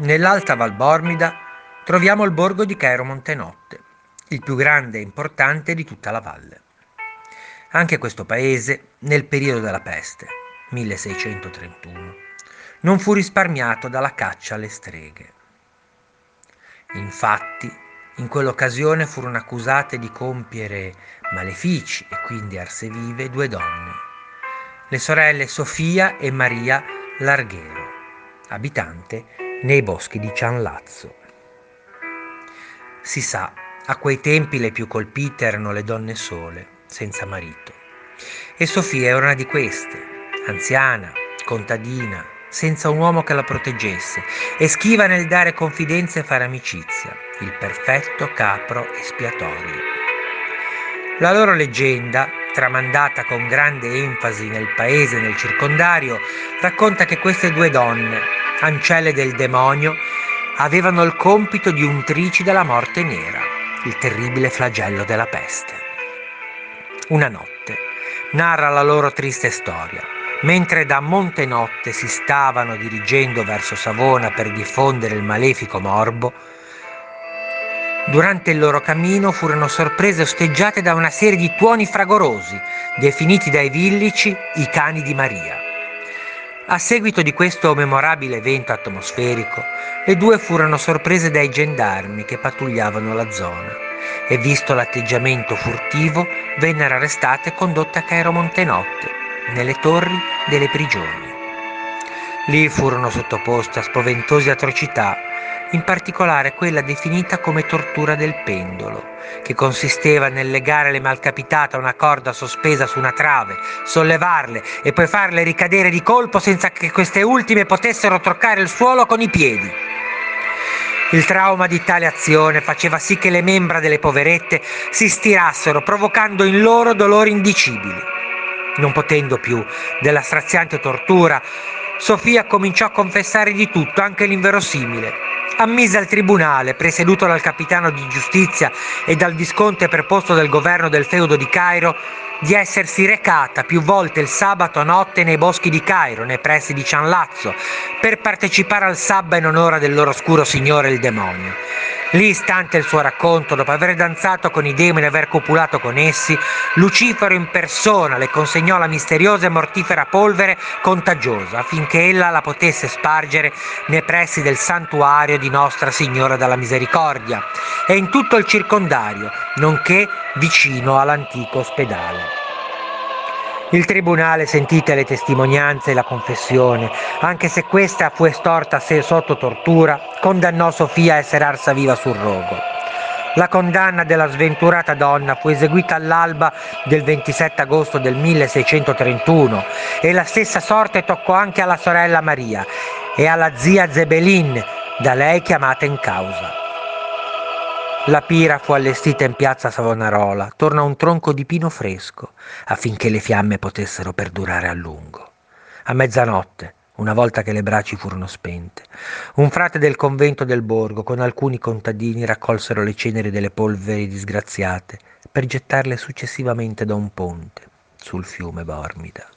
Nell'alta Val Bormida troviamo il borgo di Cairo Montenotte, il più grande e importante di tutta la valle. Anche questo paese, nel periodo della peste, 1631, non fu risparmiato dalla caccia alle streghe. Infatti, in quell'occasione furono accusate di compiere malefici e quindi arse vive due donne, le sorelle Sofia e Maria Larghero, abitante nei boschi di Cianlazzo. Si sa, a quei tempi le più colpite erano le donne sole, senza marito. E Sofia era una di queste, anziana, contadina, senza un uomo che la proteggesse, e schiva nel dare confidenza e fare amicizia, il perfetto capro espiatorio. La loro leggenda, tramandata con grande enfasi nel paese e nel circondario, racconta che queste due donne, ancelle del demonio, avevano il compito di untrici della morte nera, il terribile flagello della peste. Una notte narra la loro triste storia. Mentre da Montenotte si stavano dirigendo verso Savona per diffondere il malefico morbo, durante il loro cammino furono sorprese e osteggiate da una serie di tuoni fragorosi, definiti dai villici i cani di Maria. A seguito di questo memorabile evento atmosferico, le due furono sorprese dai gendarmi che pattugliavano la zona e visto l'atteggiamento furtivo vennero arrestate e condotte a Cairo Montenotte, nelle torri delle prigioni. Lì furono sottoposte a spaventose atrocità in particolare quella definita come tortura del pendolo, che consisteva nel legare le malcapitate a una corda sospesa su una trave, sollevarle e poi farle ricadere di colpo senza che queste ultime potessero toccare il suolo con i piedi. Il trauma di tale azione faceva sì che le membra delle poverette si stirassero, provocando in loro dolori indicibili. Non potendo più della straziante tortura, Sofia cominciò a confessare di tutto, anche l'inverosimile, ammise al tribunale, presieduto dal capitano di giustizia e dal visconte preposto del governo del feudo di Cairo, di essersi recata più volte il sabato notte nei boschi di Cairo, nei pressi di Cianlazzo, per partecipare al sabba in onore del loro oscuro signore il demonio Lì, stante il suo racconto, dopo aver danzato con i demoni e aver copulato con essi, Lucifero in persona le consegnò la misteriosa e mortifera polvere contagiosa affinché ella la potesse spargere nei pressi del santuario di Nostra Signora della Misericordia e in tutto il circondario, nonché vicino all'antico ospedale. Il tribunale, sentite le testimonianze e la confessione, anche se questa fu estorta sotto tortura, condannò Sofia a essere arsa viva sul rogo. La condanna della sventurata donna fu eseguita all'alba del 27 agosto del 1631 e la stessa sorte toccò anche alla sorella Maria e alla zia Zebelin, da lei chiamata in causa. La pira fu allestita in piazza Savonarola, attorno a un tronco di pino fresco, affinché le fiamme potessero perdurare a lungo. A mezzanotte, una volta che le braci furono spente, un frate del convento del borgo con alcuni contadini raccolsero le ceneri delle polveri disgraziate per gettarle successivamente da un ponte sul fiume Bormida.